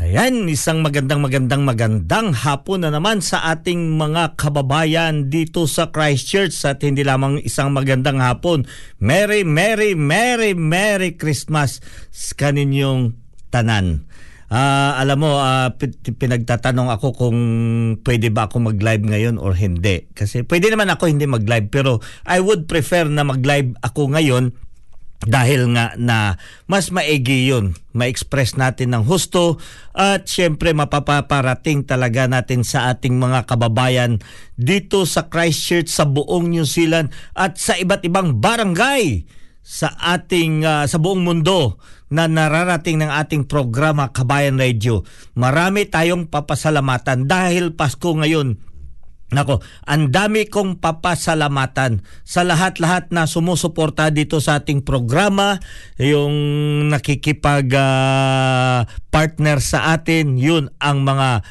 Ayan, isang magandang magandang magandang hapon na naman sa ating mga kababayan dito sa Christchurch at hindi lamang isang magandang hapon. Merry, Merry, Merry, Merry Christmas sa kaninyong tanan. Ah, alam mo, pi- pinagtatanong ako kung pwede ba ako mag-live ngayon or hindi. Kasi pwede naman ako hindi mag-live pero I would prefer na mag-live ako ngayon dahil nga na mas maigi yun, ma-express natin ng husto at syempre mapapaparating talaga natin sa ating mga kababayan dito sa Christchurch, sa buong New Zealand at sa iba't ibang barangay sa ating ah, sa buong mundo na nararating ng ating programa Kabayan Radio. Marami tayong papasalamatan dahil Pasko ngayon. Nako, ang dami kong papasalamatan sa lahat-lahat na sumusuporta dito sa ating programa, yung nakikipag ah, partner sa atin, yun ang mga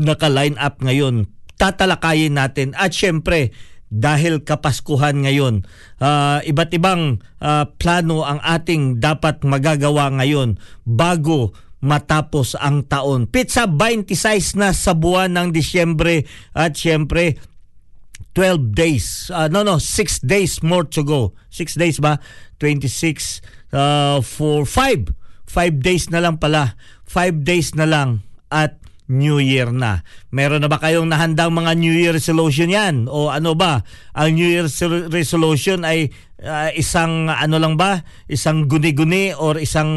naka-line up ngayon. Tatalakayin natin at syempre dahil kapaskuhan ngayon, ah, iba't ibang ah, plano ang ating dapat magagawa ngayon bago matapos ang taon. Pizza 26 na sa buwan ng Disyembre at syempre 12 days. Uh, no, no, 6 days more to go. 6 days ba? 26 uh, for 5. 5 days na lang pala. 5 days na lang at New Year na. Meron na ba kayong nahandang mga New Year resolution yan? O ano ba? Ang New Year resolution ay uh, isang ano lang ba? Isang guni-guni or isang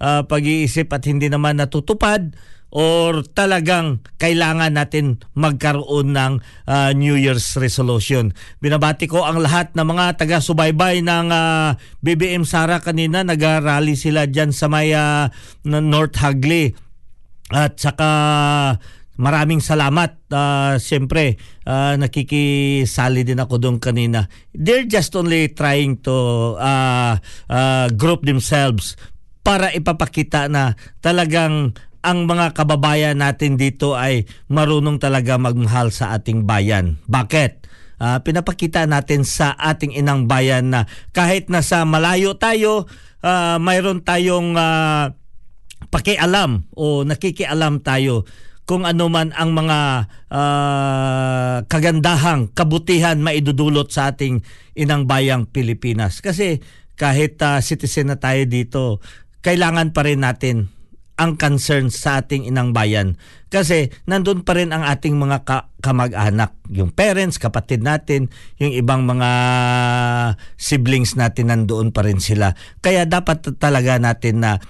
uh, pag-iisip at hindi naman natutupad? or talagang kailangan natin magkaroon ng uh, New Year's resolution. Binabati ko ang lahat ng mga taga-subaybay ng uh, BBM Sara kanina. Nag-rally sila dyan sa may uh, North Hagley. At saka maraming salamat. Uh, Siyempre, uh, nakikisali din ako doon kanina. They're just only trying to uh, uh, group themselves para ipapakita na talagang ang mga kababayan natin dito ay marunong talaga magmahal sa ating bayan. Bakit? Uh, pinapakita natin sa ating inang bayan na kahit nasa malayo tayo, uh, mayroon tayong uh, pakialam o nakikialam tayo kung ano man ang mga uh, kagandahang kabutihan maidudulot sa ating inang bayang Pilipinas. Kasi kahit uh, citizen na tayo dito, kailangan pa rin natin ang concern sa ating inang bayan. Kasi nandun pa rin ang ating mga ka- kamag-anak, yung parents, kapatid natin, yung ibang mga siblings natin nandoon pa rin sila. Kaya dapat talaga natin na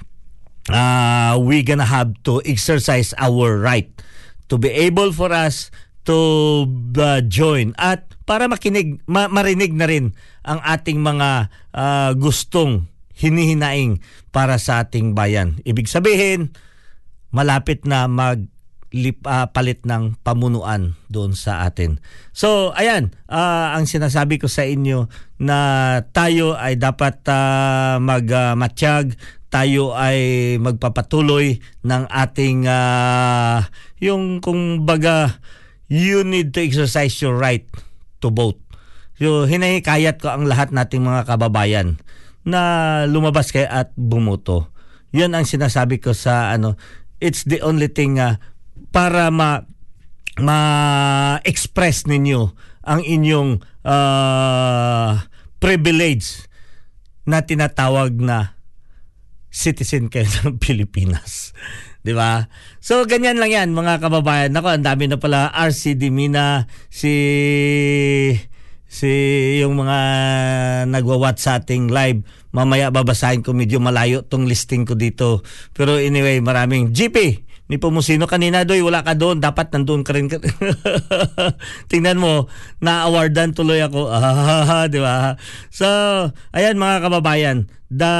uh, we gonna have to exercise our right to be able for us to uh, join at para makinig ma- marinig na rin ang ating mga uh, gustong hinihinaing para sa ating bayan. Ibig sabihin, malapit na mag lip, uh, palit ng pamunuan doon sa atin. So, ayan, uh, ang sinasabi ko sa inyo na tayo ay dapat uh, magmatsyag, uh, tayo ay magpapatuloy ng ating uh, yung kung baga you need to exercise your right to vote. So, hinahikayat ko ang lahat nating mga kababayan na lumabas kayo at bumoto. Yan ang sinasabi ko sa ano, it's the only thing uh, para ma ma-express ninyo ang inyong uh, privilege na tinatawag na citizen kayo ng Pilipinas. 'Di ba? So ganyan lang 'yan mga kababayan. Nako, ang dami na pala RC Dimina, si si yung mga nagwa-watch sa ating live. Mamaya babasahin ko medyo malayo tong listing ko dito. Pero anyway, maraming GP. Ni Pumusino kanina doy, wala ka doon. Dapat nandoon ka rin. Tingnan mo, na-awardan tuloy ako. Ah, di ba? So, ayan mga kababayan, da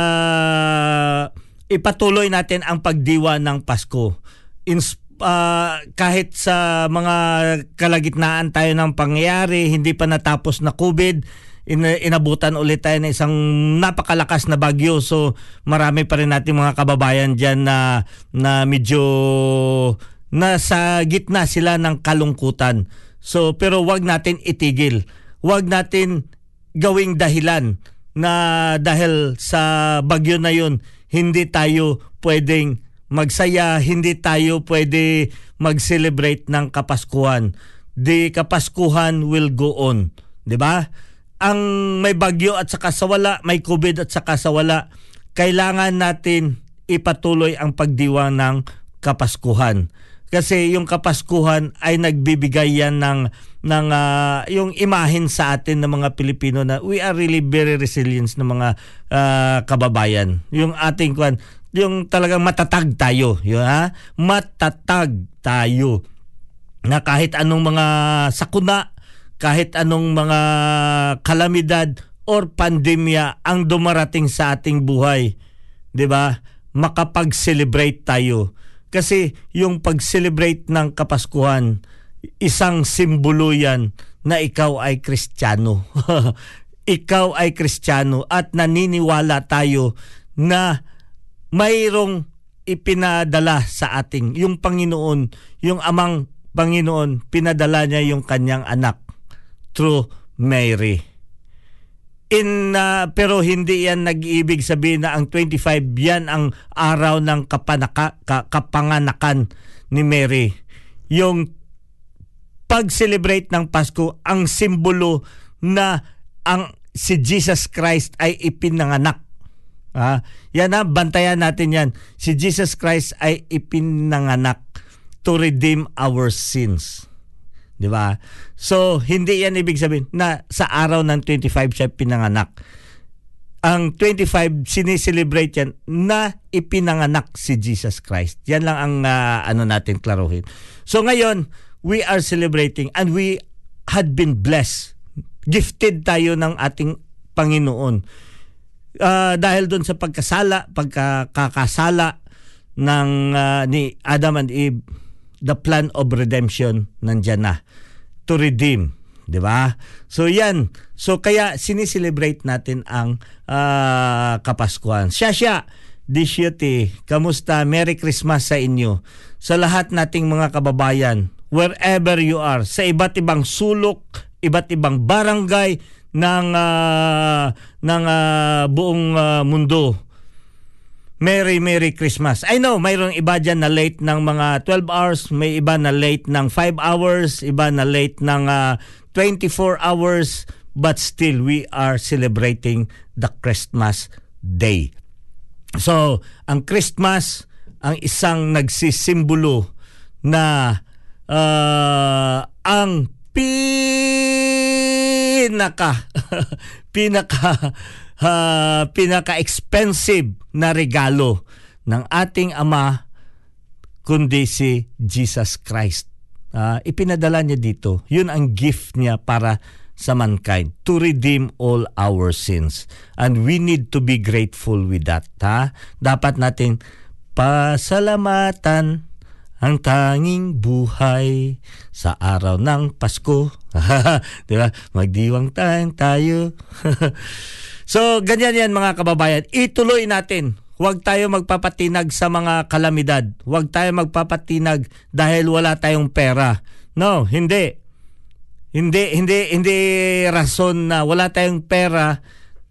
ipatuloy natin ang pagdiwa ng Pasko. In uh, kahit sa mga kalagitnaan tayo ng pangyayari, hindi pa natapos na COVID, in, inabutan ulit tayo ng isang napakalakas na bagyo. So marami pa rin natin mga kababayan dyan na, na medyo nasa gitna sila ng kalungkutan. So pero wag natin itigil. Wag natin gawing dahilan na dahil sa bagyo na yun, hindi tayo pwedeng magsaya, hindi tayo pwede mag-celebrate ng Kapaskuhan. The Kapaskuhan will go on, 'di ba? Ang may bagyo at saka sa wala, may COVID at saka sa wala, kailangan natin ipatuloy ang pagdiwang ng Kapaskuhan. Kasi yung Kapaskuhan ay nagbibigay yan ng ng uh, yung imahin sa atin ng mga Pilipino na we are really very resilient ng mga uh, kababayan. Yung ating kwan, yung talagang matatag tayo, yun ha? Matatag tayo na kahit anong mga sakuna, kahit anong mga kalamidad or pandemya ang dumarating sa ating buhay, 'di ba? Makapag-celebrate tayo. Kasi yung pag-celebrate ng Kapaskuhan, isang simbolo yan na ikaw ay Kristiyano. ikaw ay Kristiyano at naniniwala tayo na mayroong ipinadala sa ating yung Panginoon, yung amang Panginoon, pinadala niya yung kanyang anak through Mary. In uh, pero hindi yan nag-iibig sabihin na ang 25 yan ang araw ng kapanaka, ka, kapanganakan ni Mary. Yung pag-celebrate ng Pasko ang simbolo na ang si Jesus Christ ay ipinanganak Ah, yan na, bantayan natin yan. Si Jesus Christ ay ipinanganak to redeem our sins. 'Di ba? So, hindi yan ibig sabihin na sa araw ng 25 siya pinanganak. Ang 25 sineselebrate yan na ipinanganak si Jesus Christ. Yan lang ang uh, ano natin klaruhin. So ngayon, we are celebrating and we had been blessed. Gifted tayo ng ating Panginoon. Uh, dahil doon sa pagkasala, pagkakasala ng uh, ni Adam and Eve, the plan of redemption nandiyan na to redeem 'di ba? So yan. So kaya siniselebrate natin ang uh, Kapaskuhan. Siya siya Disyete, kamusta? Merry Christmas sa inyo. Sa lahat nating mga kababayan, wherever you are, sa iba't ibang sulok, iba't ibang barangay ng uh, ng uh, buong uh, mundo. Merry Merry Christmas. I know mayroong iba diyan na late ng mga 12 hours, may iba na late ng 5 hours, iba na late ng uh, 24 hours, but still we are celebrating the Christmas day. So, ang Christmas ang isang nagsisimbolo na uh, ang pinaka pinaka uh, pinaka expensive na regalo ng ating ama kundi si Jesus Christ uh, ipinadala niya dito. Yun ang gift niya para sa mankind to redeem all our sins. And we need to be grateful with that. Ha? Dapat natin pasalamatan ang tanging buhay sa araw ng Pasko. Di ba? Magdiwang tayong tayo. so, ganyan yan mga kababayan. Ituloy natin Huwag tayo magpapatinag sa mga kalamidad. Huwag tayo magpapatinag dahil wala tayong pera. No, hindi. Hindi hindi hindi rason na wala tayong pera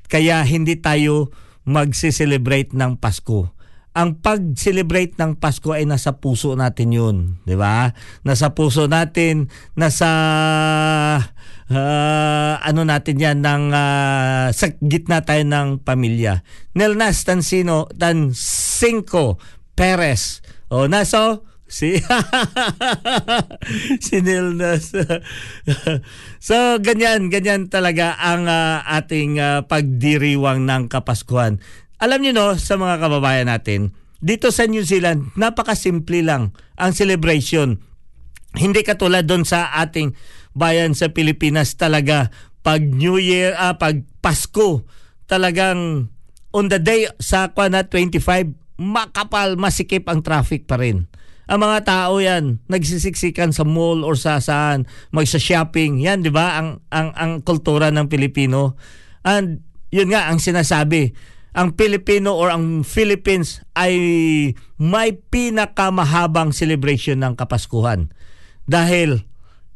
kaya hindi tayo magse-celebrate ng Pasko. Ang pag-celebrate ng Pasko ay nasa puso natin 'yun, 'di ba? Nasa puso natin, nasa uh, ano natin yan ng uh, sa gitna tayo ng pamilya. Nelnas Tansino Tancinco Perez. O naso si si Nelnas. so ganyan ganyan talaga ang uh, ating uh, pagdiriwang ng Kapaskuhan. Alam niyo no sa mga kababayan natin, dito sa New Zealand, napakasimple lang ang celebration. Hindi katulad doon sa ating bayan sa Pilipinas talaga pag New Year, ah, pag Pasko, talagang on the day sa kwa na 25, makapal, masikip ang traffic pa rin. Ang mga tao yan, nagsisiksikan sa mall or sa saan, magsa-shopping. Yan, di ba? Ang, ang, ang kultura ng Pilipino. And yun nga, ang sinasabi, ang Pilipino or ang Philippines ay may pinakamahabang celebration ng Kapaskuhan. Dahil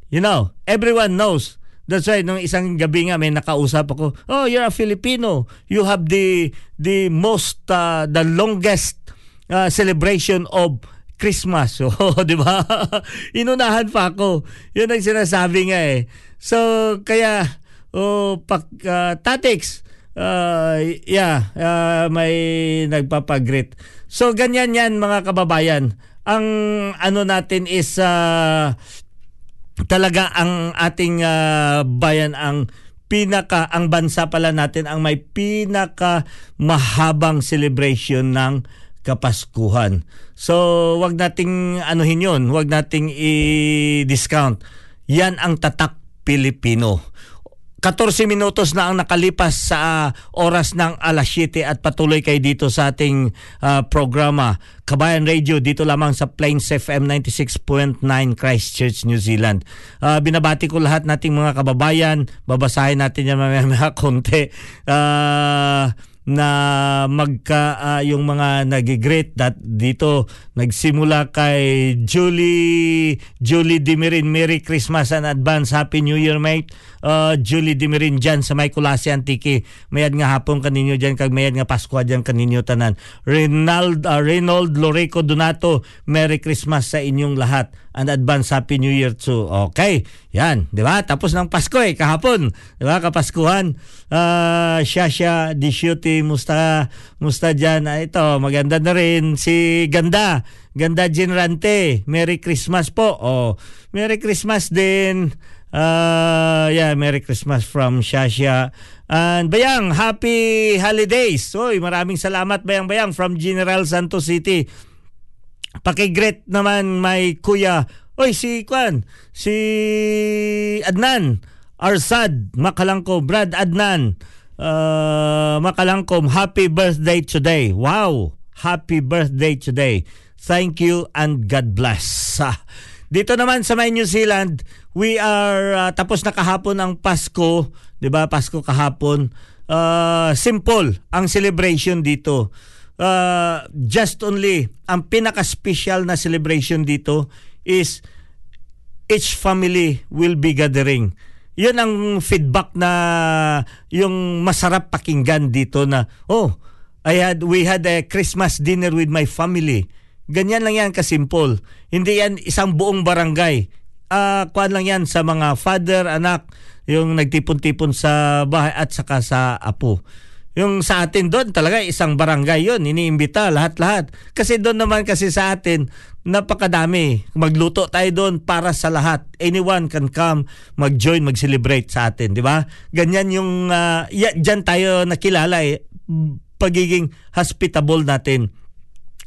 You know, everyone knows. That's why nung isang gabi nga may nakausap ako, "Oh, you're a Filipino. You have the the most uh, the longest uh, celebration of Christmas." So, di ba? Inunahan pa ako. 'Yun ang sinasabi nga eh. So, kaya oh, pak uh, Tatix uh, yeah, uh, may nagpapagrit. So ganyan 'yan mga kababayan. Ang ano natin is uh, talaga ang ating uh, bayan ang pinaka ang bansa pala natin ang may pinaka mahabang celebration ng Kapaskuhan. So, wag nating anuhin 'yon, wag nating i-discount. Yan ang tatak Pilipino. 14 minutos na ang nakalipas sa uh, oras ng alas 7 at patuloy kayo dito sa ating uh, programa Kabayan Radio dito lamang sa Plains FM 96.9 Christchurch, New Zealand. Uh, binabati ko lahat nating mga kababayan. Babasahin natin yan mamaya konti. Uh, na magka uh, yung mga nagigreet that dito nagsimula kay Julie Julie Dimirin Merry Christmas and advance Happy New Year mate uh, Julie Dimirin dyan sa may Kulasi Antiki mayad nga hapon kaninyo dyan kag mayad nga Pasko dyan kaninyo tanan. Reynald uh, Reynold Loreco Donato Merry Christmas sa inyong lahat. And advance Happy New Year too okay yan di ba? Tapos ng Pasko eh kahapon. Di ba kapaskuhan? Uh, Shasha Dishuti musta musta dyan. Uh, ito maganda na rin si Ganda. Ganda Ginrante. Merry Christmas po. Oh, Merry Christmas din. Uh, yeah, Merry Christmas from Shasha. And Bayang, happy holidays. Oy, maraming salamat Bayang Bayang from General Santos City. Pakigreet naman may kuya. Oy, si Kwan, si Adnan Arsad Makalangko, Brad Adnan uh, Makalangkom, happy birthday today. Wow, happy birthday today. Thank you and God bless. Dito naman sa may New Zealand, we are uh, tapos na kahapon ang Pasko, 'di ba? Pasko kahapon. Uh, simple ang celebration dito. Uh, just only ang pinaka-special na celebration dito is each family will be gathering. Yun ang feedback na yung masarap pakinggan dito na oh, I had we had a Christmas dinner with my family Ganyan lang yan kasimple. Hindi yan isang buong barangay. Uh, kuan lang yan sa mga father, anak, yung nagtipon-tipon sa bahay at saka sa apo. Yung sa atin doon talaga isang barangay yon iniimbita lahat-lahat. Kasi doon naman kasi sa atin napakadami. Magluto tayo doon para sa lahat. Anyone can come, mag-join, mag-celebrate sa atin, di ba? Ganyan yung uh, ya, diyan tayo nakilala eh pagiging hospitable natin.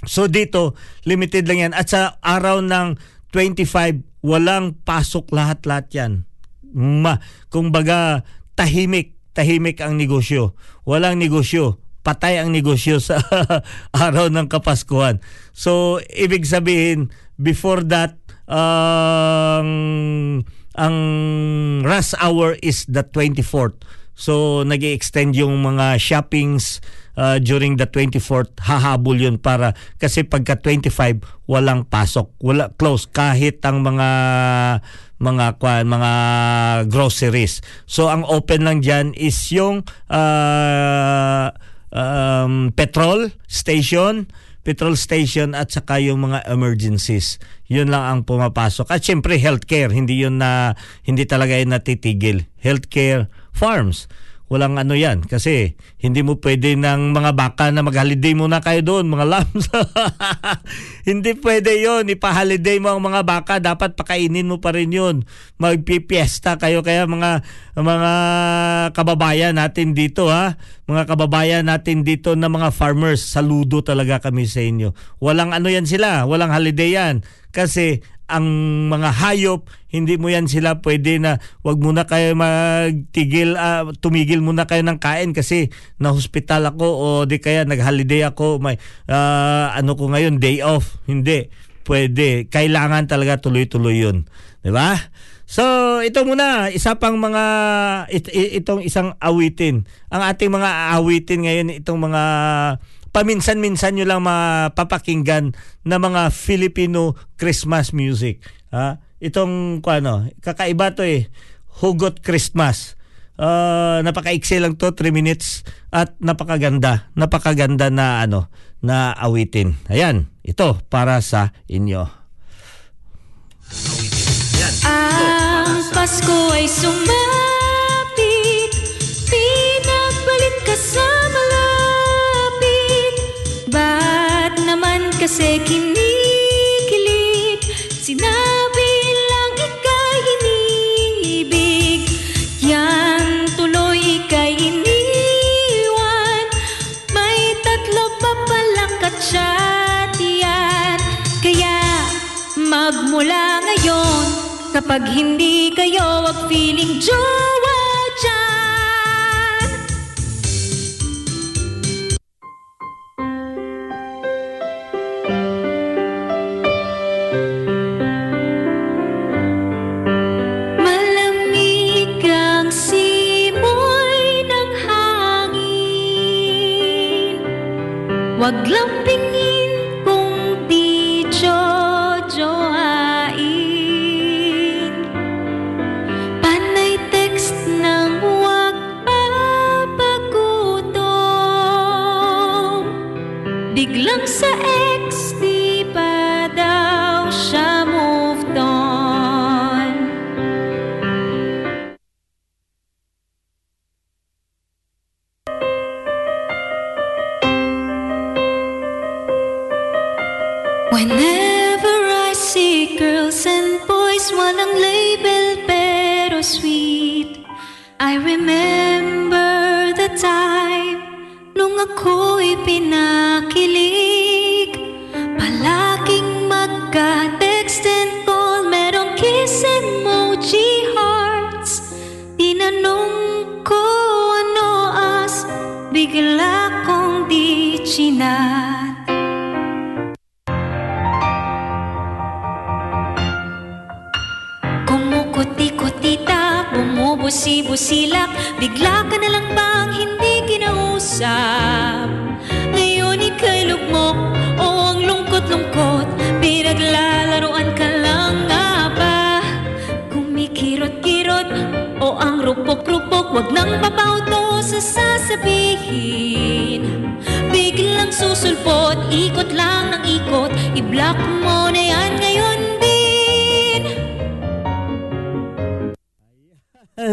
So dito, limited lang yan. At sa araw ng 25, walang pasok lahat-lahat yan. Ma, kung baga, tahimik, tahimik ang negosyo. Walang negosyo. Patay ang negosyo sa araw ng Kapaskuhan. So, ibig sabihin, before that, ang um, ang rush hour is the 24th. So, nag extend yung mga shoppings, uh, during the 24th hahabol yun para kasi pagka 25 walang pasok wala close kahit ang mga mga kwan mga groceries so ang open lang diyan is yung uh, um, petrol station petrol station at saka yung mga emergencies. Yun lang ang pumapasok. At syempre healthcare, hindi yun na hindi talaga yun natitigil. Healthcare farms walang ano yan. Kasi hindi mo pwede ng mga baka na mag-holiday muna kayo doon mga lambs. Hindi pwede yon ipa-holiday mo ang mga baka. Dapat pakainin mo pa rin yun. Magpipiesta kayo. Kaya mga mga kababayan natin dito ha? Mga kababayan natin dito na mga farmers saludo talaga kami sa inyo. Walang ano yan sila. Walang holiday yan. Kasi ang mga hayop, hindi mo yan sila pwede na wag muna kayo magtigil, uh, tumigil muna kayo ng kain kasi na hospital ako o di kaya nag-holiday ako, may uh, ano ko ngayon, day off. Hindi, pwede. Kailangan talaga tuloy-tuloy yun. Di ba? So, ito muna, isa pang mga, it, itong isang awitin. Ang ating mga awitin ngayon, itong mga paminsan-minsan nyo lang mapapakinggan na mga Filipino Christmas music. Ha? Itong ano, kakaiba to eh. Hugot Christmas. Uh, napaka-iksi lang to, 3 minutes at napakaganda. Napakaganda na ano, na awitin. Ayan, ito para sa inyo. Ang Pasko ay sumapit, kasi kinikilig. Sinabi lang ika'y iniibig Yan tuloy ika'y iniwan. May tatlo pa palang katsatiyan Kaya magmula ngayon Kapag hindi kayo wag feeling jowa Wag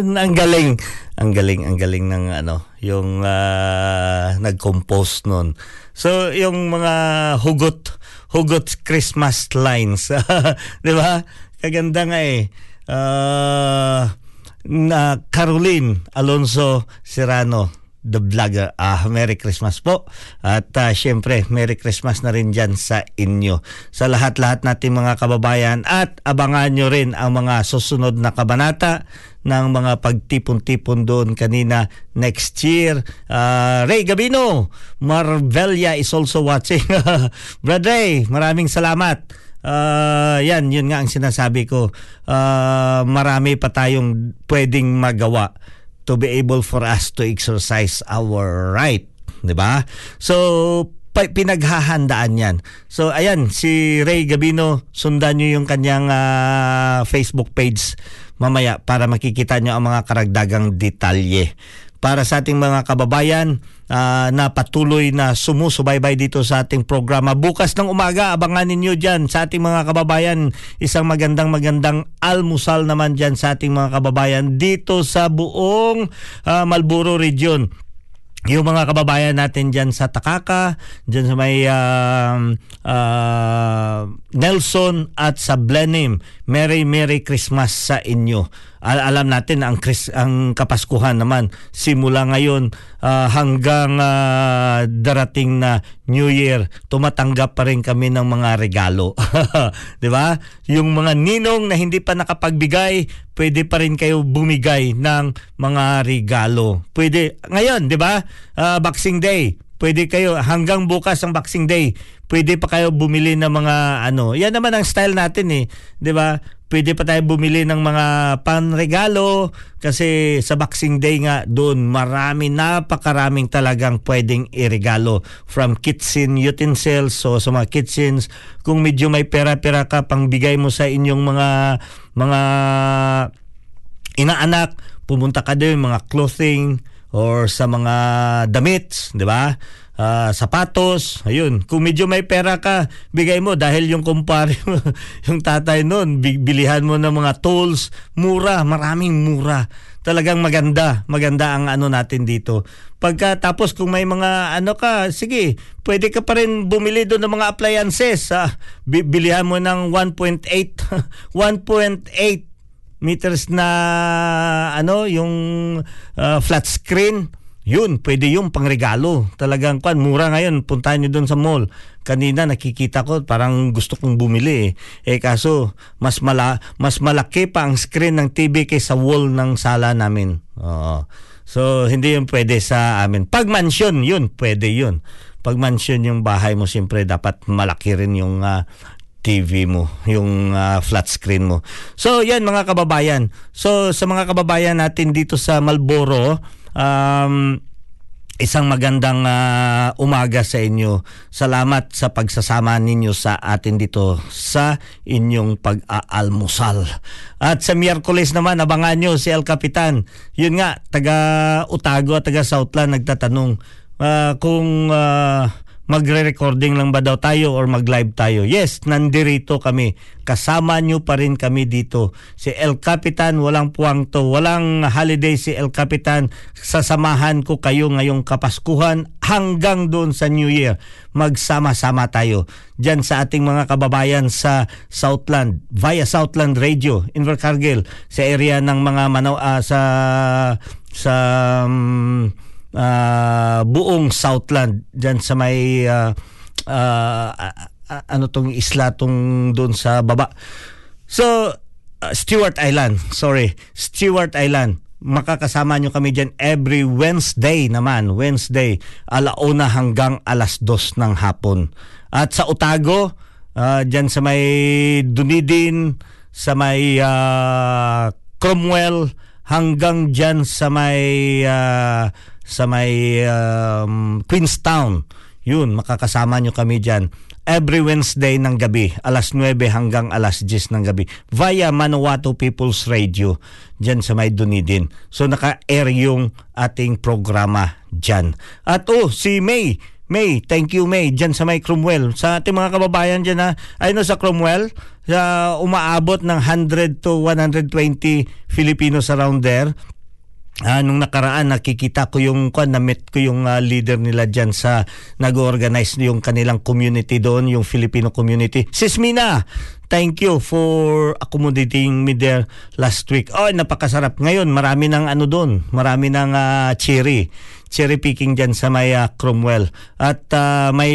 ang galing. Ang galing, ang galing ng ano, yung ah, nag-compose nun. So, yung mga hugot, hugot Christmas lines. 'Di ba? Kaganda nga eh. Ah, na Caroline Alonso Serrano the vlogger. Ah, Merry Christmas po. At ah, syempre, Merry Christmas na rin dyan sa inyo. Sa lahat-lahat nating mga kababayan at abangan nyo rin ang mga susunod na kabanata ng mga pagtipon-tipon doon kanina next year. Ah, Ray Gabino, Marvelia is also watching. Brad Ray, maraming salamat. Ah, yan, yun nga ang sinasabi ko. Ah, marami pa tayong pwedeng magawa to be able for us to exercise our right, 'di ba? So pinaghahandaan 'yan. So ayan si Ray Gabino, sundan niyo yung kanyang ah, Facebook page mamaya para makikita niyo ang mga karagdagang detalye. Para sa ating mga kababayan ah, na patuloy na sumusubaybay dito sa ating programa. Bukas ng umaga, abangan ninyo dyan sa ating mga kababayan. Isang magandang magandang almusal naman dyan sa ating mga kababayan dito sa buong ah, Malboro region yung mga kababayan natin dyan sa Takaka, dyan sa may um, ah, Nelson at sa Blenheim. Merry Merry Christmas sa inyo. Al- alam natin ang Chris ang Kapaskuhan naman simula ngayon ah, hanggang ah, darating na New Year tumatanggap pa rin kami ng mga regalo. 'di ba? Yung mga ninong na hindi pa nakapagbigay pwede pa rin kayo bumigay ng mga regalo. Pwede ngayon 'di ba? Ah, Boxing Day pwede kayo hanggang bukas ang Boxing Day pwede pa kayo bumili ng mga ano yan naman ang style natin eh 'di ba? Pwede pa tayo bumili ng mga panregalo kasi sa Boxing Day nga doon marami napakaraming talagang pwedeng iregalo. From kitchen utensils so sa mga kitchens kung medyo may pera-pera ka pang bigay mo sa inyong mga mga inaanak pumunta ka doon mga clothing or sa mga damit, 'di ba? Ah, sapatos, ayun. Kung medyo may pera ka, bigay mo dahil yung kumpare mo, yung tatay noon, bi- bilihan mo ng mga tools, mura, maraming mura. Talagang maganda, maganda ang ano natin dito. Pagka tapos kung may mga ano ka, sige, pwede ka pa rin bumili doon ng mga appliances. Ah, Bi- bilihan mo ng 1.8 1.8 meters na ano yung uh, flat screen yun pwede yung pangregalo. Talagang kwan mura ngayon puntahan niyo doon sa mall. Kanina nakikita ko parang gusto kong bumili eh, eh kaso mas mala mas malaki pa ang screen ng TV kaysa wall ng sala namin. Oo. So hindi yun pwede sa amin. Pag mansion yun pwede yun. Pag mansion yung bahay mo siyempre dapat malaki rin yung ah, TV mo, yung ah, flat screen mo. So, yan mga kababayan. So, sa mga kababayan natin dito sa Malboro, um, isang magandang ah, umaga sa inyo. Salamat sa pagsasama ninyo sa atin dito sa inyong pag-aalmusal. At sa Miyerkules naman, abangan nyo si El Capitan. Yun nga, taga Utago at taga Southland nagtatanong ah, kung ah, magre-recording lang ba daw tayo or mag-live tayo? Yes, nandirito kami. Kasama nyo pa rin kami dito. Si El Capitan, walang puwang. Walang holiday si El Capitan. Sasamahan ko kayo ngayong Kapaskuhan hanggang doon sa New Year. Magsama-sama tayo. Diyan sa ating mga kababayan sa Southland, via Southland Radio, Invercargill, sa area ng mga Manaw, ah, sa sa um, ah, buong Southland diyan sa may ah, ah, ano tong isla tong doon sa baba. So uh, Stewart Island, sorry, Stewart Island. Makakasama nyo kami dyan every Wednesday naman, Wednesday, alauna hanggang alas dos ng hapon. At sa Otago, uh, dyan sa may Dunedin, sa may uh, Cromwell, hanggang dyan sa may uh, sa may um, Queenstown. Yun, makakasama nyo kami dyan. Every Wednesday ng gabi, alas 9 hanggang alas 10 ng gabi, via Manawato People's Radio, dyan sa may Dunedin. So naka-air yung ating programa dyan. At oh, si May, May, thank you May, dyan sa may Cromwell. Sa ating mga kababayan dyan na, ay no, sa Cromwell, sa umaabot ng 100 to 120 Filipinos around there. Ah, nung nakaraan nakikita ko yung kwan na meet ko yung ah, leader nila diyan sa nag-organize yung kanilang community doon, yung Filipino community. Sis Mina, thank you for accommodating me there last week. Oh, napakasarap. Ngayon, marami ng ano doon, marami ng ah, cherry. Cherry picking diyan sa may ah, Cromwell. At ah, may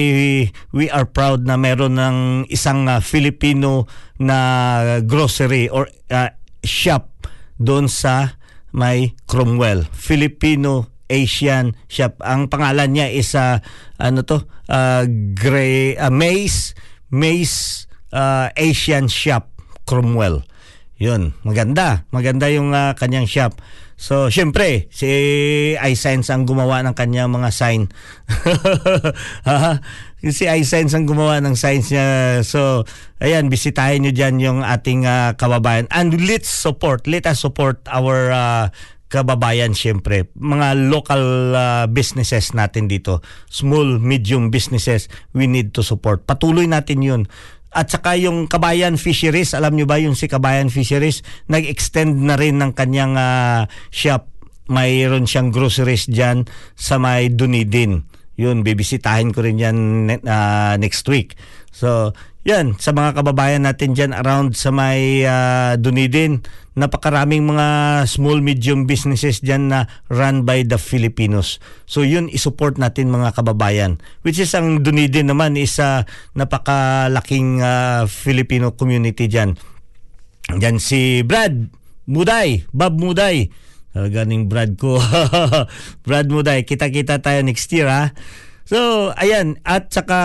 we are proud na meron ng isang ah, Filipino na grocery or ah, shop doon sa may Cromwell, Filipino Asian shop. Ang pangalan niya is uh, ano to? Uh, Gray uh, Maze Maze uh, Asian Shop Cromwell. Yun, maganda. Maganda yung uh, kanyang shop. So, syempre, si iSense ang gumawa ng kanyang mga sign. si iSense ang gumawa ng signs niya. So, ayan, bisitahin nyo dyan yung ating uh, kababayan. And let's support, let us support our uh, kababayan syempre. Mga local uh, businesses natin dito. Small, medium businesses, we need to support. Patuloy natin yun. At saka yung Kabayan Fisheries, alam nyo ba yung si Kabayan Fisheries, nag-extend na rin ng kanyang uh, shop. Mayroon siyang groceries dyan sa may Dunedin. Yun, bibisitahin ko rin yan uh, next week. So, yan, sa mga kababayan natin dyan around sa may uh, Dunedin, napakaraming mga small medium businesses dyan na run by the Filipinos. So yun, isupport natin mga kababayan. Which is ang Dunedin naman is uh, napakalaking uh, Filipino community dyan. Dyan si Brad Muday, Bob Muday. Ganing Brad ko. Brad Muday, kita-kita tayo next year ha. So, ayan, at saka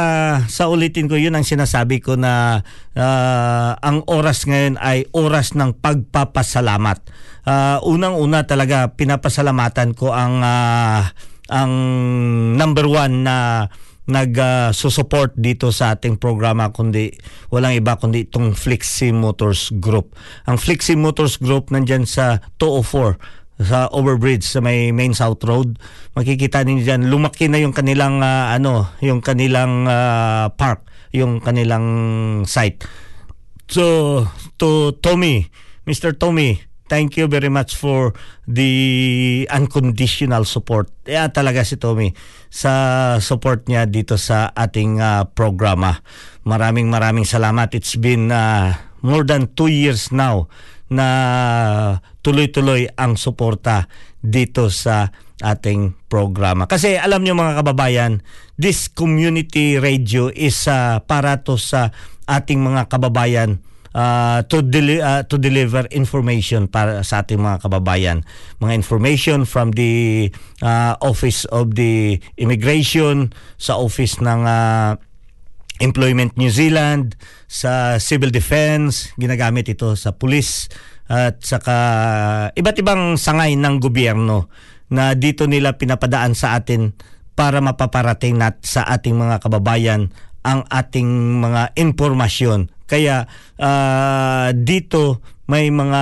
sa ulitin ko, yun ang sinasabi ko na uh, ang oras ngayon ay oras ng pagpapasalamat. Uh, unang-una talaga, pinapasalamatan ko ang uh, ang number one na nag-support uh, dito sa ating programa kundi walang iba kundi itong Flexi Motors Group. Ang Flexi Motors Group nandyan sa 204 sa overbridge sa may main south road makikita niyo diyan lumaki na yung kanilang uh, ano yung kanilang uh, park yung kanilang site. So to Tommy Mr. Tommy thank you very much for the unconditional support. Yeah talaga si Tommy sa support niya dito sa ating uh, programa. Maraming maraming salamat. It's been uh, more than two years now na tuloy-tuloy ang suporta dito sa ating programa. Kasi alam niyo mga kababayan, this community radio is uh, para to sa ating mga kababayan uh, to deli- uh, to deliver information para sa ating mga kababayan. Mga information from the uh, Office of the Immigration, sa Office ng uh, Employment New Zealand, sa Civil Defense, ginagamit ito sa police at saka iba't ibang sangay ng gobyerno na dito nila pinapadaan sa atin para mapaparating nat sa ating mga kababayan ang ating mga impormasyon. Kaya uh, dito may mga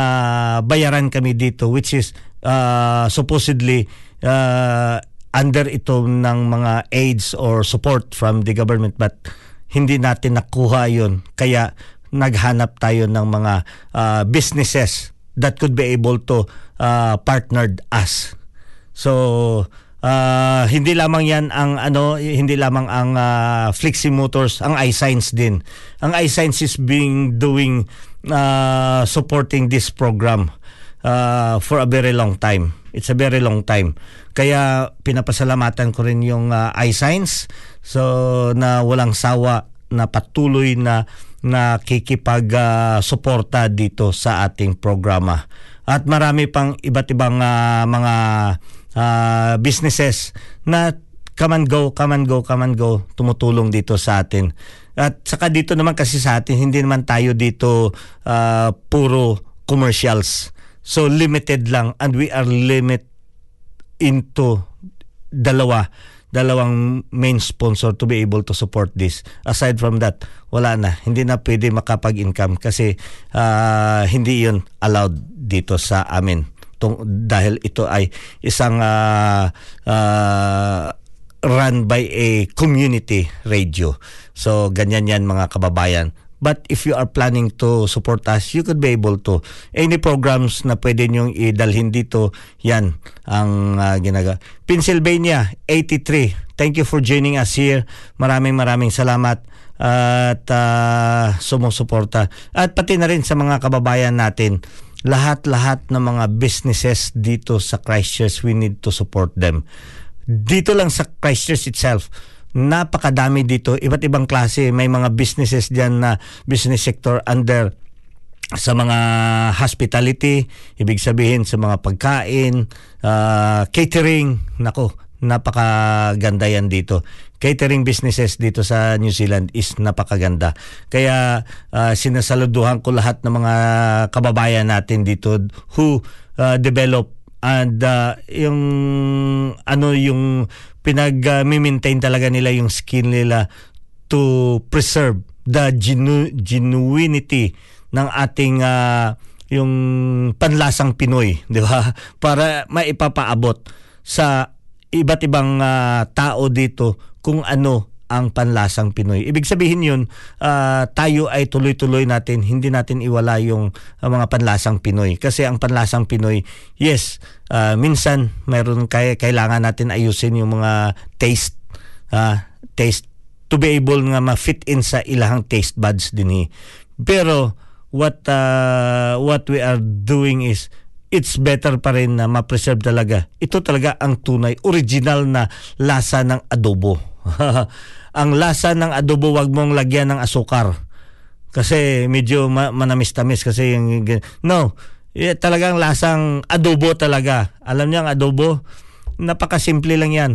bayaran kami dito which is uh, supposedly uh, under ito ng mga aids or support from the government but hindi natin nakuha yun. Kaya naghanap tayo ng mga uh, businesses that could be able to uh, partnered us. So uh, hindi lamang 'yan ang ano hindi lamang ang uh, Flexi Motors, ang iScience din. Ang iScience is being doing uh, supporting this program uh, for a very long time. It's a very long time. Kaya pinapasalamatan ko rin yung uh, iScience so na walang sawa na patuloy na nakikipag-suporta dito sa ating programa. At marami pang iba't ibang uh, mga uh, businesses na come and go, come and go, come and go, tumutulong dito sa atin. At saka dito naman kasi sa atin, hindi naman tayo dito uh, puro commercials. So limited lang and we are limit into dalawa dalawang main sponsor to be able to support this. Aside from that, wala na. Hindi na pwede makapag-income kasi uh, hindi yun allowed dito sa amin. Tung, dahil ito ay isang uh, uh, run by a community radio. So ganyan yan mga kababayan. But if you are planning to support us, you could be able to. Any programs na pwede nyong idalhin dito, yan ang uh, ginaga. Pennsylvania, 83. Thank you for joining us here. Maraming maraming salamat at uh, sumusuporta. At pati na rin sa mga kababayan natin, lahat-lahat ng mga businesses dito sa Christchurch, we need to support them. Dito lang sa Christchurch itself, napakadami dito, iba't ibang klase. May mga businesses diyan na business sector under sa mga hospitality, ibig sabihin sa mga pagkain, uh, catering, nako, napakaganda yan dito. Catering businesses dito sa New Zealand is napakaganda. Kaya uh, sinasaluduhan ko lahat ng mga kababayan natin dito who uh, develop and uh, yung ano yung pinag-maintain talaga nila yung skill nila to preserve the genu- genuinity ng ating uh, yung panlasang Pinoy, di ba? Para maipapaabot sa iba't ibang uh, tao dito kung ano ang panlasang Pinoy. Ibig sabihin yun, uh, tayo ay tuloy-tuloy natin, hindi natin iwala yung uh, mga panlasang Pinoy. Kasi ang panlasang Pinoy, yes, uh, minsan mayroon kay, kailangan natin ayusin yung mga taste, uh, taste to be able nga ma-fit in sa ilahang taste buds din eh. Pero what uh, what we are doing is it's better pa rin na ma-preserve talaga. Ito talaga ang tunay, original na lasa ng adobo. ang lasa ng adobo wag mong lagyan ng asukar. Kasi medyo ma- manamis-tamis kasi yung no, yeah, talagang lasang adobo talaga. Alam niyo ang adobo, napakasimple lang 'yan.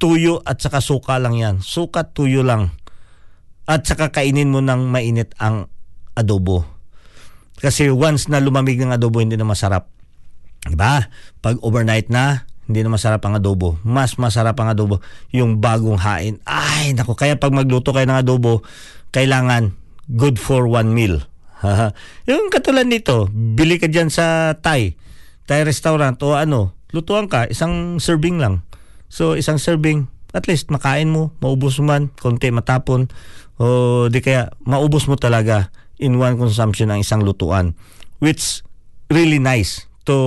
Tuyo at saka suka lang 'yan. Suka tuyo lang. At saka kainin mo ng mainit ang adobo. Kasi once na lumamig ng adobo, hindi na masarap. Diba? Pag overnight na, hindi na masarap ang adobo. Mas masarap ang adobo yung bagong hain. Ay, nako. Kaya pag magluto kayo ng adobo, kailangan good for one meal. yung katulad nito, bili ka dyan sa Thai, Thai restaurant o ano, lutuan ka, isang serving lang. So, isang serving, at least makain mo, maubos mo man, konti matapon, o di kaya maubos mo talaga in one consumption ang isang lutuan. Which really nice to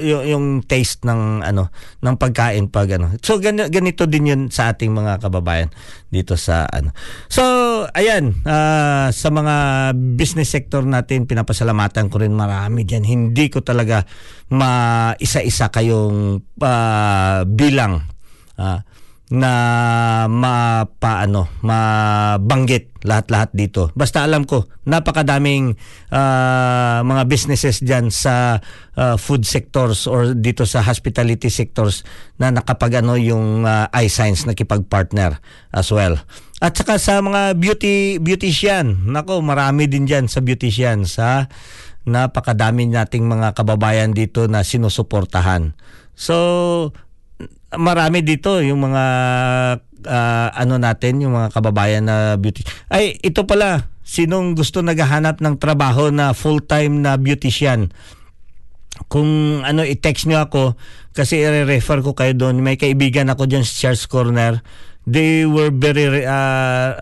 yung, yung taste ng ano ng pagkain pag ano. So ganito, ganito din yun sa ating mga kababayan dito sa ano. So ayan uh, sa mga business sector natin pinapasalamatan ko rin marami diyan. Hindi ko talaga ma isa-isa kayong uh, bilang uh, na mapaano mabanggit lahat-lahat dito. Basta alam ko napakadaming uh, mga businesses diyan sa uh, food sectors or dito sa hospitality sectors na nakapagano yung uh, iScience nakipag-partner as well. At saka sa mga beauty beautician, nako marami din diyan sa beautician sa napakadami nating mga kababayan dito na sinusuportahan. So marami dito yung mga uh, ano natin, yung mga kababayan na beauty. Ay, ito pala, sinong gusto naghahanap ng trabaho na full-time na beautician? kung ano i-text nyo ako kasi i-refer ko kayo doon may kaibigan ako diyan sa Charles Corner they were very uh,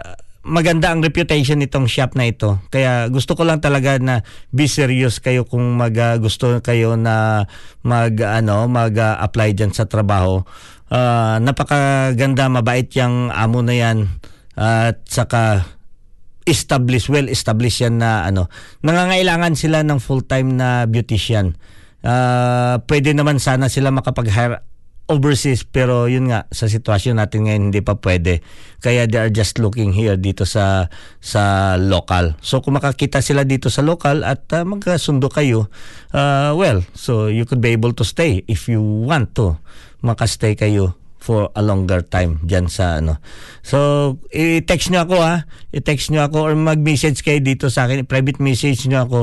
maganda ang reputation nitong shop na ito. Kaya gusto ko lang talaga na be serious kayo kung mag uh, gusto kayo na mag ano mag uh, apply diyan sa trabaho. Uh, napakaganda, mabait yang amo na yan at saka established, well established yan na ano. Nangangailangan sila ng full-time na beautician. Uh, pwede naman sana sila makapag-hire overseas pero yun nga sa sitwasyon natin ngayon hindi pa pwede kaya they are just looking here dito sa sa local so kung makakita sila dito sa local at uh, magkasundo kayo uh, well so you could be able to stay if you want to makastay kayo for a longer time diyan sa ano. So, i-text niyo ako ha. I-text niyo ako or mag-message kayo dito sa akin. Private message niyo ako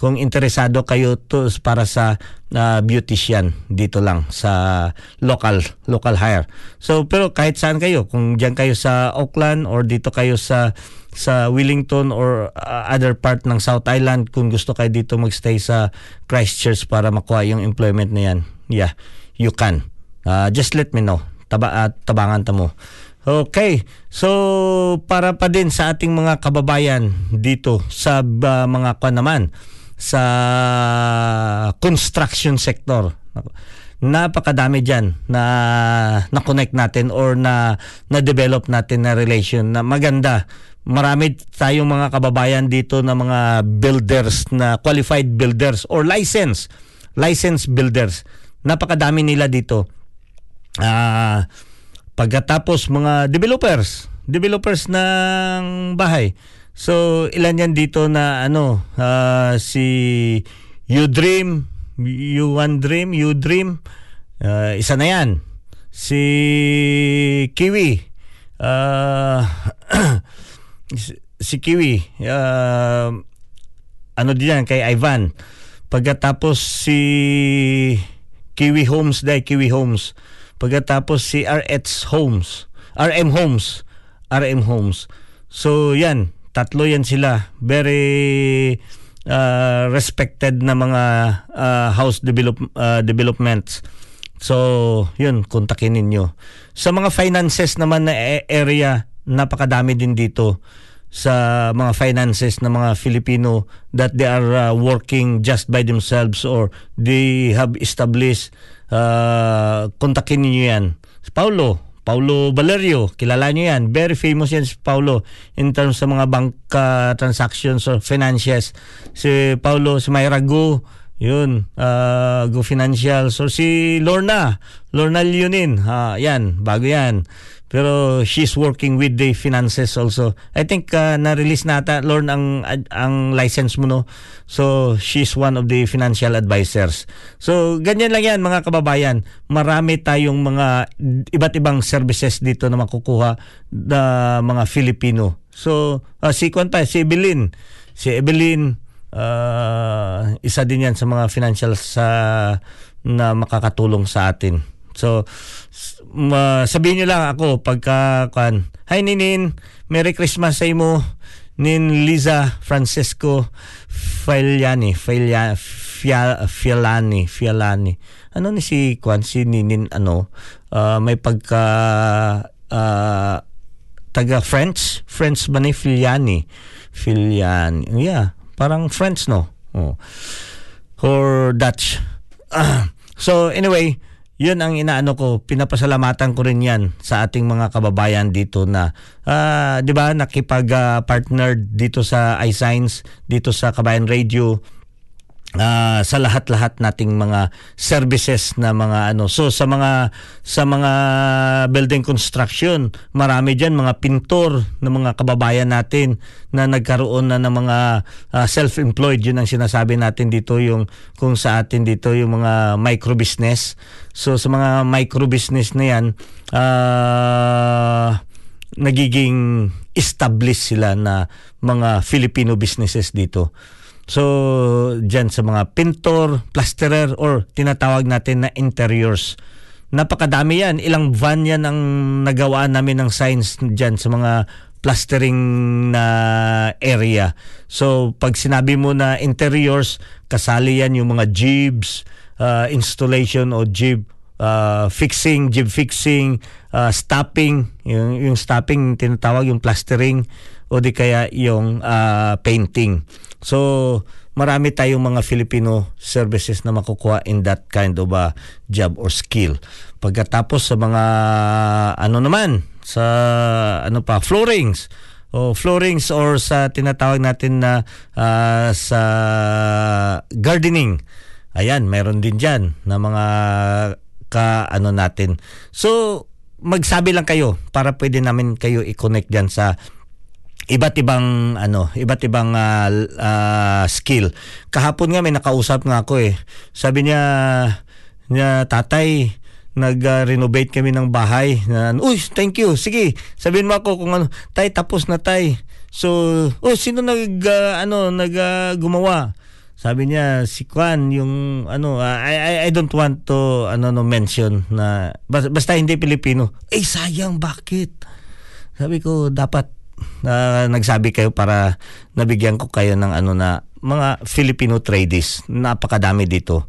kung interesado kayo to para sa uh, beautician dito lang sa local local hire. So pero kahit saan kayo, kung diyan kayo sa Auckland or dito kayo sa sa Wellington or uh, other part ng South Island kung gusto kayo dito magstay sa Christchurch para makuha yung employment na yan. Yeah, you can. Uh, just let me know. Taba uh, tabangan ta mo. Okay. So para pa din sa ating mga kababayan dito sa uh, mga kwan naman sa construction sector. Napakadami diyan na na-connect natin or na na-develop natin na relation na maganda. Marami tayong mga kababayan dito na mga builders na qualified builders or license license builders. Napakadami nila dito. Ah uh, pagkatapos mga developers, developers ng bahay So ilan yan dito na ano uh, si You Dream, You One Dream, You Dream, uh, isa na yan. Si Kiwi, uh, si Kiwi, uh, ano din yan kay Ivan. Pagkatapos si Kiwi Homes dahil Kiwi Homes. Pagkatapos si RX Homes, RM Homes, RM Homes. So yan, Tatlo yan sila. Very uh, respected na mga uh, house develop, uh, developments. So, yun, kontakin ninyo. Sa mga finances naman na e-, area, napakadami din dito sa mga finances ng mga Filipino that they are uh, working just by themselves or they have established uh, kontakin niyo yan. Paulo, Paulo Valerio, kilala niyo yan. Very famous yan si Paulo in terms sa mga bank uh, transactions or financials. Si Paulo, si Mayra Go, yun, uh, Go Financials. Or si Lorna, Lorna Leonin, uh, yan, bago yan. Pero she's working with the finances also. I think uh, na-release nata Lord ang ang license mo no. So she's one of the financial advisors. So ganyan lang yan mga kababayan. Marami tayong mga iba't ibang services dito na makukuha na mga Filipino. So uh, si Kwanta, si Evelyn. Si Evelyn uh, isa din yan sa mga financial sa na makakatulong sa atin. So sabihin niyo lang ako pagka kan. Hi Ninin, Merry Christmas sa imo. Nin Liza Francesco Failiani, Failia, Fia, Fialani, Fialani. Ano ni si Kwan si Ninin ano uh, may pagka uh, taga French, French ba ni Filiani? Filiani. Yeah, parang French no. Oh. Or Dutch. Uh, so anyway, yun ang inaano ko, pinapasalamatan ko rin yan sa ating mga kababayan dito na, uh, di ba, nakipag-partner uh, dito sa iScience, dito sa Kabayan Radio, uh, sa lahat-lahat nating mga services na mga ano. So sa mga sa mga building construction marami diyan mga pintor ng mga kababayan natin na nagkaroon na ng mga uh, self-employed. Yun ang sinasabi natin dito yung kung sa atin dito yung mga micro business so sa mga micro business na yan uh, nagiging established sila na mga Filipino businesses dito So, dyan sa mga pintor, plasterer, or tinatawag natin na interiors. Napakadami yan. Ilang van yan ang nagawa namin ng signs dyan sa mga plastering na area. So, pag sinabi mo na interiors, kasali yan yung mga jeeps, uh, installation o jib uh, fixing, jib fixing, uh, stopping, yung, yung stopping tinatawag yung plastering o di kaya yung uh, painting. So marami tayong mga Filipino services na makukuha in that kind of a job or skill. Pagkatapos sa mga ano naman sa ano pa floorings o floorings or sa tinatawag natin na uh, sa gardening. Ayan, meron din diyan na mga ka ano natin. So magsabi lang kayo para pwede namin kayo i-connect diyan sa iba't ibang ano, iba't ibang uh, uh, skill. Kahapon nga may nakausap nga ako eh. Sabi niya niya tatay nag-renovate kami ng bahay. Na, Uy, thank you. Sige, sabihin mo ako kung ano, tay tapos na tay. So, oh, sino nag uh, ano nag uh, gumawa? Sabi niya si Kwan yung ano I, I I don't want to ano no mention na basta, basta hindi Pilipino. Eh sayang bakit? Sabi ko dapat na nagsabi kayo para nabigyan ko kayo ng ano na mga Filipino tradies. Napakadami dito.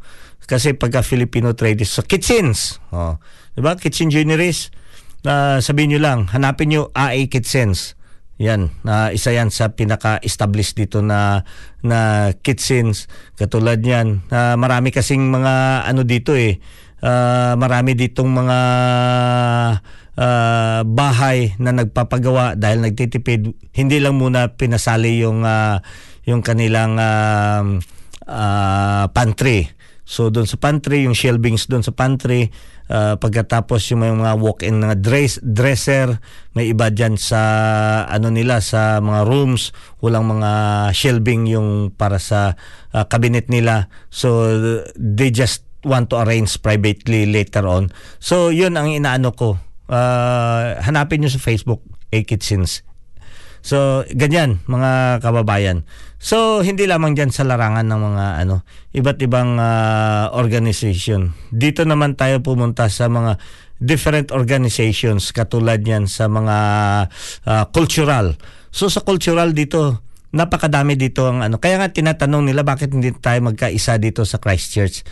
Kasi pagka Filipino tradies sa so kitchens, oh, 'di ba? Kitchen joineries. Na uh, sabihin niyo lang, hanapin niyo AA Kitchens. Yan, na uh, isa yan sa pinaka-establish dito na na kitchens katulad niyan. Uh, marami kasing mga ano dito eh. Uh, marami ditong mga uh, bahay na nagpapagawa dahil nagtitipid. Hindi lang muna pinasali yung uh, yung kanilang uh, uh, pantry. So doon sa pantry, yung shelvings doon sa pantry, uh, pagkatapos yung mga walk-in na dress, dresser, may iba dyan sa ano nila sa mga rooms, walang mga shelving yung para sa uh, cabinet nila. So they just want to arrange privately later on. So yun ang inaano ko. Uh, hanapin nyo sa Facebook, A-Kitchens. So, ganyan, mga kababayan. So, hindi lamang dyan sa larangan ng mga ano, iba't ibang uh, organization. Dito naman tayo pumunta sa mga different organizations katulad yan sa mga uh, cultural. So, sa cultural dito, napakadami dito ang ano. Kaya nga tinatanong nila bakit hindi tayo magkaisa dito sa Christchurch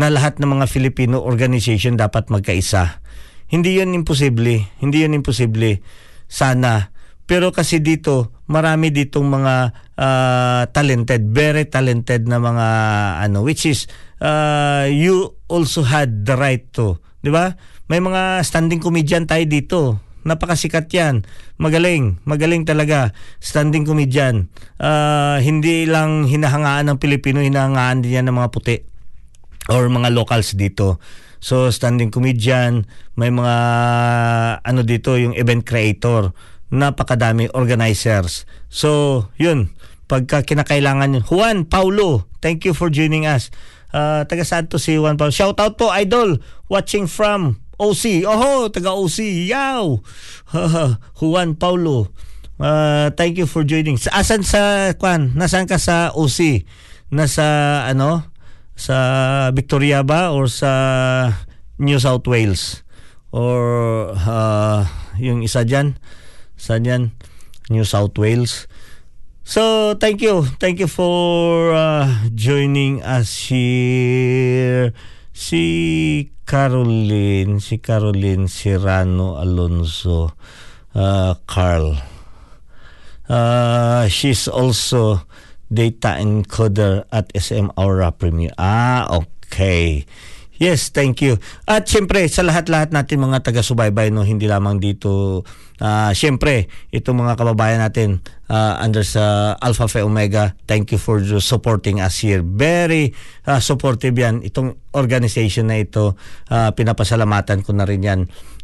na lahat ng mga Filipino organization dapat magkaisa. Hindi yun imposible. Hindi yun imposible. Sana. Pero kasi dito, marami ditong mga uh, talented, very talented na mga ano, which is uh, you also had the right to. Di ba? May mga standing comedian tayo dito. Napakasikat yan. Magaling. Magaling talaga. Standing comedian. Uh, hindi lang hinahangaan ng Pilipino, hinahangaan din yan ng mga puti or mga locals dito. So standing comedian, may mga ano dito yung event creator, napakadami organizers. So yun, pagka kinakailangan yun. Juan Paulo, thank you for joining us. Uh, taga saan to si Juan Paulo? Shout out po idol watching from OC. Oho, taga OC. Yow. Juan Paulo. Uh, thank you for joining. Asan sa Kwan? Nasaan ka sa OC? Nasa ano? Sa Victoria ba or sa New South Wales? Or uh, yung isa dyan? Sa dyan? New South Wales. So thank you. Thank you for uh, joining us here. Si Caroline si Caroline Serrano Alonso uh, Carl. Uh, she's also data encoder at SM Aura Premier. Ah, okay. Yes, thank you. At siyempre, sa lahat-lahat natin mga taga-subaybay, no, hindi lamang dito, uh, siyempre, itong mga kababayan natin uh, under sa Alpha Phi Omega, thank you for supporting us here. Very uh, supportive yan. Itong organization na ito, uh, pinapasalamatan ko na rin yan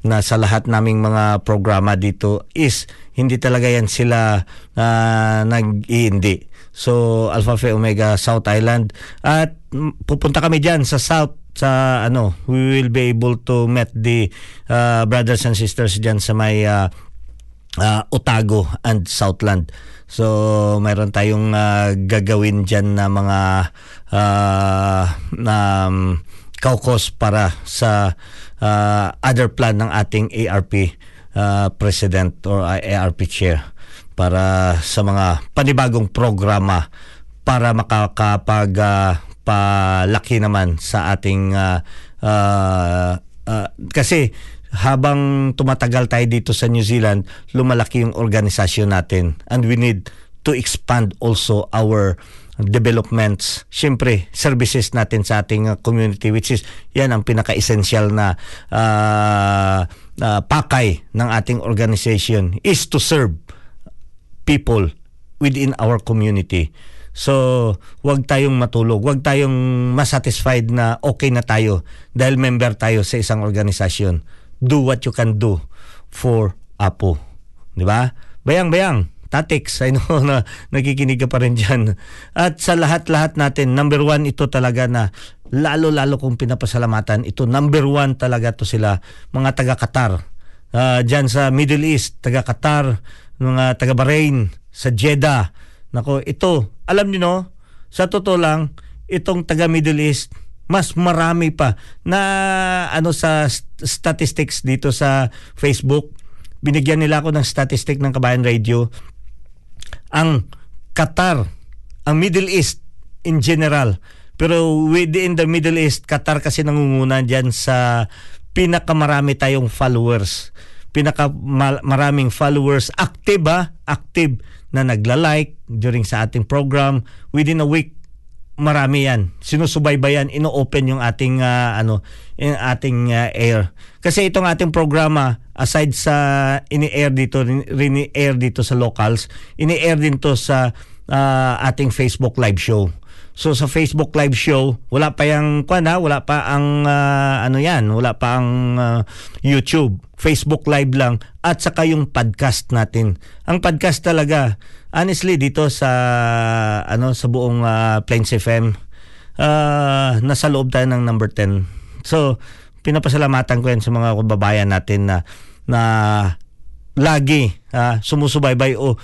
na sa lahat naming mga programa dito is hindi talaga yan sila uh, nag-iindi So Alpha Phi Omega South Island at pupunta kami diyan sa South sa ano we will be able to meet the uh, brothers and sisters diyan sa may uh, uh, Otago and Southland. So mayroon tayong uh, gagawin diyan na mga uh, na um, kaukos para sa uh, other plan ng ating ARP uh, president or uh, ARP chair para sa mga panibagong programa para makakapag uh, nagpalaki naman sa ating uh, uh, uh, kasi habang tumatagal tayo dito sa New Zealand, lumalaki yung organisasyon natin and we need to expand also our developments, syempre, services natin sa ating uh, community which is yan ang pinaka-essential na uh, uh, pakay ng ating organization is to serve people within our community. So, wag tayong matulog, wag tayong masatisfied na okay na tayo dahil member tayo sa isang organisasyon. Do what you can do for Apo. Di ba? Bayang, Tatix, I know na nakikinig ka pa rin dyan. At sa lahat-lahat natin, number one, ito talaga na lalo-lalo kong pinapasalamatan. Ito, number one talaga to sila, mga taga-Qatar. Uh, dyan sa Middle East, taga-Qatar, mga taga-Bahrain, sa Jeddah. Nako, ito, alam niyo no, sa totoo lang, itong taga Middle East, mas marami pa na ano sa statistics dito sa Facebook. Binigyan nila ako ng statistic ng Kabayan Radio ang Qatar, ang Middle East in general. Pero within the Middle East, Qatar kasi nangunguna dyan sa pinakamarami tayong followers. Pinaka maraming followers active ba? Active na nagla-like during sa ating program. Within a week, marami yan. Sinusubaybayan, ino-open yung ating uh, ano, yung ating uh, air. Kasi itong ating programa aside sa ini-air dito, rini-air dito sa locals, ini-air din to sa uh, ating Facebook live show. So sa Facebook live show, wala pa yang kwan ha, wala pa ang uh, ano yan, wala pa ang uh, YouTube. Facebook live lang at saka yung podcast natin. Ang podcast talaga honestly dito sa ano sa buong uh, Plains FM uh, nasa loob tayo ng number 10 so pinapasalamatan ko yan sa mga kababayan natin na na lagi uh, sumusubaybay o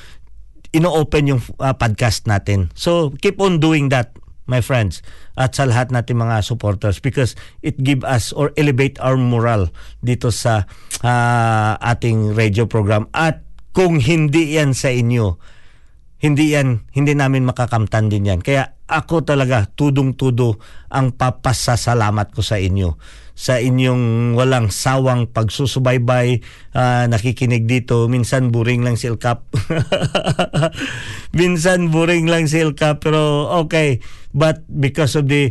ino-open yung uh, podcast natin so keep on doing that my friends at sa lahat natin mga supporters because it give us or elevate our moral dito sa uh, ating radio program at kung hindi yan sa inyo hindi yan, hindi namin makakamtan din yan. Kaya ako talaga, tudong-tudo ang papasasalamat ko sa inyo. Sa inyong walang sawang pagsusubaybay, uh, nakikinig dito. Minsan buring lang si Elcap. Minsan buring lang si Elcap. Pero okay. But because of the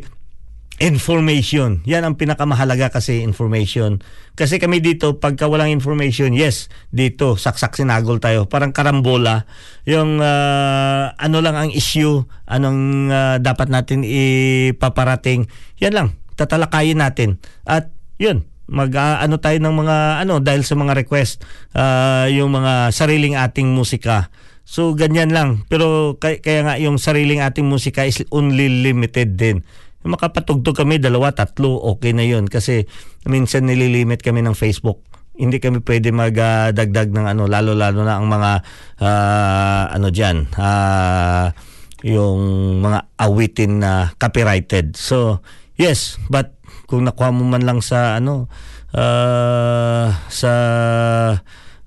information. Yan ang pinakamahalaga kasi information. Kasi kami dito, pagka walang information, yes, dito, saksak sinagol tayo. Parang karambola. Yung uh, ano lang ang issue, anong uh, dapat natin ipaparating. Yan lang, tatalakayin natin. At yun, mag uh, ano tayo ng mga ano dahil sa mga request uh, yung mga sariling ating musika so ganyan lang pero kaya, kaya nga yung sariling ating musika is only limited din makapatugtog kami dalawa, tatlo, okay na yun. Kasi minsan nililimit kami ng Facebook. Hindi kami pwede magdagdag uh, ng ano, lalo-lalo na ang mga uh, ano diyan, uh, yung mga awitin na copyrighted. So, yes, but kung nakuha mo man lang sa ano uh, sa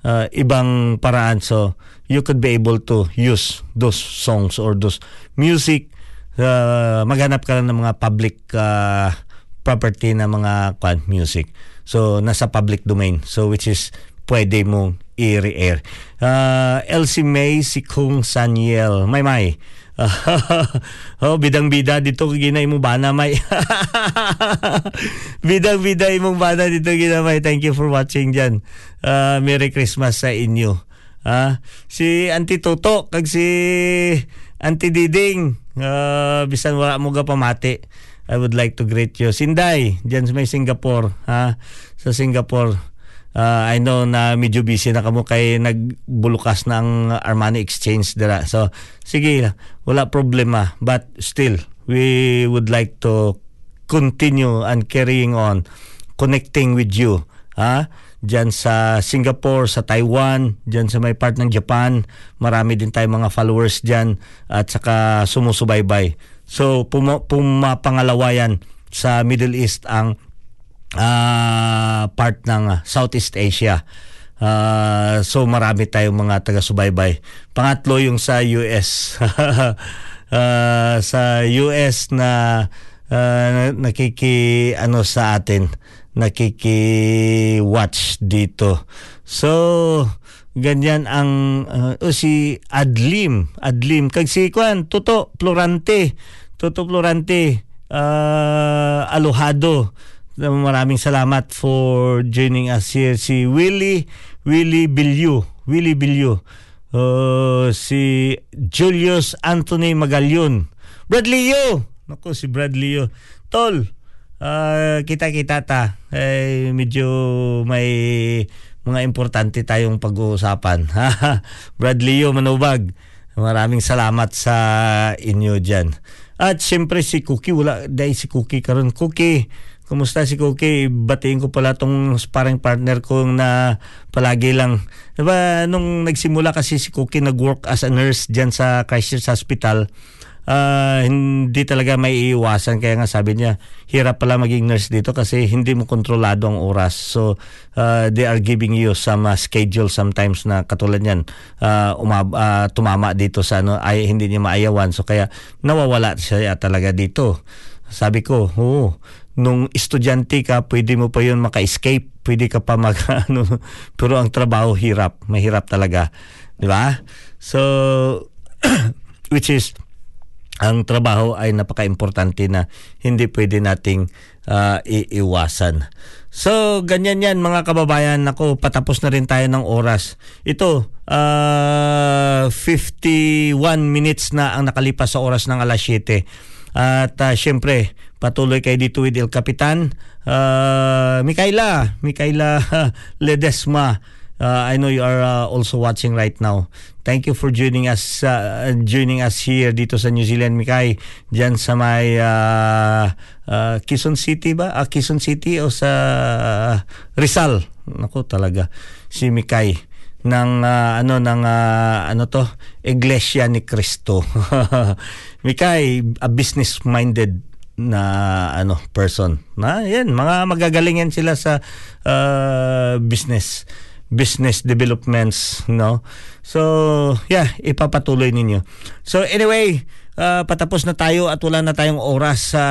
uh, ibang paraan so you could be able to use those songs or those music uh, maghanap ka lang ng mga public uh, property na mga quad music. So nasa public domain. So which is pwede mong i-re-air. Uh, Elsie May, si Kung Saniel. May may. oh, bidang-bida dito ginay mo bana may. bidang-bida imong bana dito ginamay. Thank you for watching diyan. Uh, Merry Christmas sa inyo. Ah, uh, si Auntie Toto kag si Auntie Diding uh, bisan wala mo ga pamati. I would like to greet you. Sinday diyan sa may Singapore ha? Sa Singapore. Uh, I know na medyo busy na kamo kay nagbulukas ng Armani Exchange dira. So sige wala problema. But still we would like to continue and carrying on connecting with you ha dyan sa Singapore, sa Taiwan, dyan sa may part ng Japan. Marami din tayong mga followers dyan at saka sumusubaybay. So puma, pumapangalawa yan sa Middle East ang uh, part ng Southeast Asia. Uh, so marami tayong mga taga-subaybay. Pangatlo yung sa US. uh, sa US na ah, nakiki ano sa atin, nakiki-watch dito. So, ganyan ang uh, si Adlim, Adlim kag si Kwan, Toto Florante, Toto Florante, uh, Alohado. Maraming salamat for joining us here. Si Willie, Willie Bilyu, Willie Bilyu. Uh, si Julius Anthony Magalyon. Bradley Yo! Naku, si Bradley Yo. Tol, uh, kita-kita ta. Eh, medyo may mga importante tayong pag-uusapan. Bradley Yo Manubag, maraming salamat sa inyo dyan. At siyempre si Cookie, wala dahil si Cookie karon Cookie, Kumusta si Cookie? Batiin ko pala tong sparring partner ko na palagi lang. Diba, nung nagsimula kasi si Cookie nag-work as a nurse dyan sa Christchurch Hospital, uh, hindi talaga may iiwasan. Kaya nga sabi niya, hirap pala maging nurse dito kasi hindi mo kontrolado ang oras. So, uh, they are giving you some uh, schedule sometimes na katulad yan, uh, umab, uh, tumama dito sa ano, ay hindi niya maayawan. So, kaya nawawala siya talaga dito. Sabi ko, oo, nung estudyante ka, pwede mo pa yun maka-escape, pwede ka pa mag, ano, pero ang trabaho hirap, mahirap talaga. Di ba? So, which is, ang trabaho ay napaka-importante na hindi pwede nating uh, iiwasan. So, ganyan yan mga kababayan. Ako, patapos na rin tayo ng oras. Ito, uh, 51 minutes na ang nakalipas sa oras ng alas 7. At uh, syempre, patuloy kayo dito with El Capitan. Uh, Mikaela, Mikaela Ledesma. Uh, I know you are uh, also watching right now. Thank you for joining us uh, joining us here dito sa New Zealand, Mikay. Diyan sa may uh, uh, Quezon City ba? Uh, Quezon City o sa uh, Rizal. Nako talaga si Mikay ng uh, ano ng uh, ano to Iglesia ni Cristo. Mikay, a business minded na ano person na yan mga magagaling yan sila sa uh, business business developments no so yeah ipapatuloy ninyo so anyway uh, patapos na tayo at wala na tayong oras sa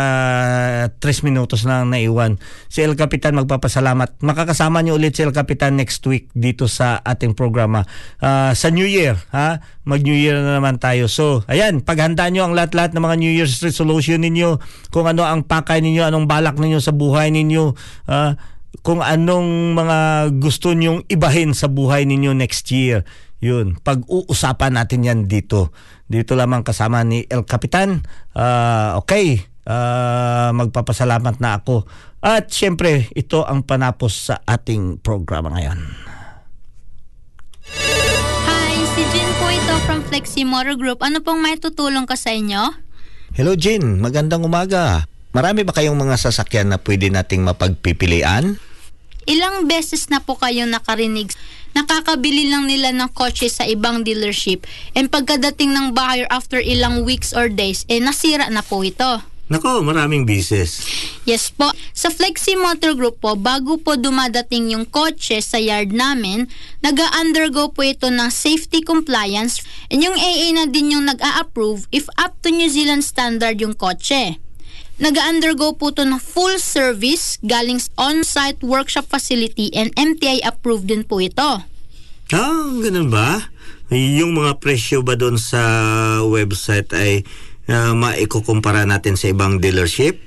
uh, 3 minutos na naiwan. Si El Capitan magpapasalamat. Makakasama niyo ulit si El Capitan next week dito sa ating programa. Uh, sa New Year, ha? Mag New Year na naman tayo. So, ayan, paghanda niyo ang lahat-lahat ng mga New Year's resolution ninyo, kung ano ang pakay ninyo, anong balak ninyo sa buhay ninyo, uh, kung anong mga gusto nyong ibahin sa buhay ninyo next year. Yun, pag-uusapan natin yan dito. Dito lamang kasama ni El Capitan. Uh, okay, uh, magpapasalamat na ako. At syempre, ito ang panapos sa ating programa ngayon. Hi, si Jin po ito from Flexi Motor Group. Ano pong may tutulong ka sa inyo? Hello Jin, magandang umaga. Marami ba kayong mga sasakyan na pwede nating mapagpipilian? Ilang beses na po kayo nakarinig nakakabili lang nila ng kotse sa ibang dealership and pagkadating ng buyer after ilang weeks or days, eh nasira na po ito. Nako, maraming bises. Yes po. Sa Flexi Motor Group po, bago po dumadating yung kotse sa yard namin, nag-undergo po ito ng safety compliance and yung AA na din yung nag-a-approve if up to New Zealand standard yung kotse nag-undergo po to ng full service galing on-site workshop facility and MTI approved din po ito. Ah, ganun ba? Yung mga presyo ba doon sa website ay uh, maikukumpara natin sa ibang dealership?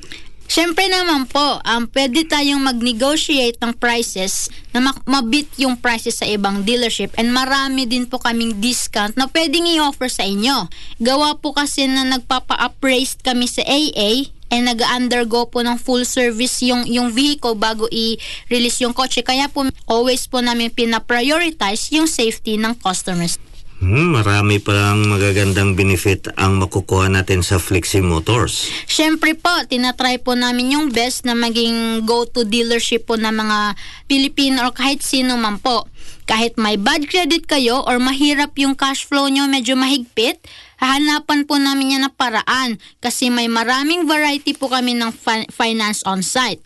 Siyempre naman po, um, pwede tayong mag-negotiate ng prices na mabit yung prices sa ibang dealership and marami din po kaming discount na pwedeng i-offer sa inyo. Gawa po kasi na nagpapa-appraised kami sa AA and nag-undergo po ng full service yung yung vehicle bago i-release yung kotse. Kaya po always po namin pina-prioritize yung safety ng customers. Hmm, marami palang magagandang benefit ang makukuha natin sa Flexi Motors. Siyempre po, tinatry po namin yung best na maging go-to dealership po ng mga Pilipino or kahit sino man po. Kahit may bad credit kayo or mahirap yung cash flow nyo, medyo mahigpit, hahanapan po namin yan na paraan kasi may maraming variety po kami ng fi- finance on site.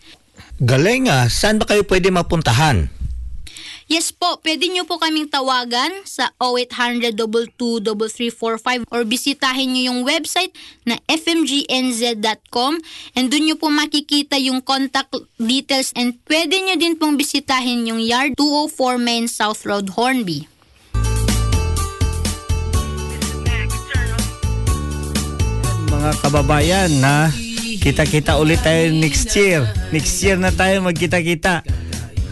Galing ah, saan ba kayo pwede mapuntahan? Yes po, pwede nyo po kaming tawagan sa 0800 22345 or bisitahin nyo yung website na fmgnz.com and doon nyo po makikita yung contact details and pwede nyo din pong bisitahin yung yard 204 Main South Road, Hornby. Mga kababayan na kita-kita ulit tayo next year. Next year na tayo magkita-kita.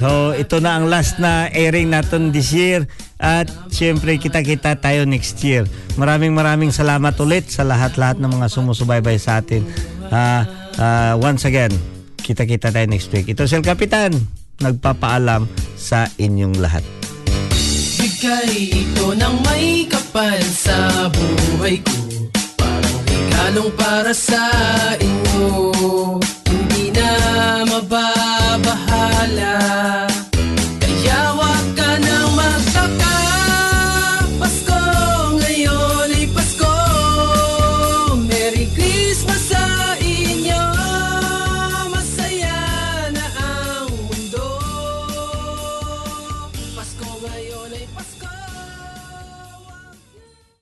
So, ito na ang last na airing natin this year. At syempre, kita-kita tayo next year. Maraming maraming salamat ulit sa lahat-lahat ng mga sumusubaybay sa atin. Ah, ah, once again, kita-kita tayo next week. Ito si El Kapitan, nagpapaalam sa inyong lahat. Bigay ito ng may kapal sa buhay ko Regalong para sa inyo? Hindi na mababahala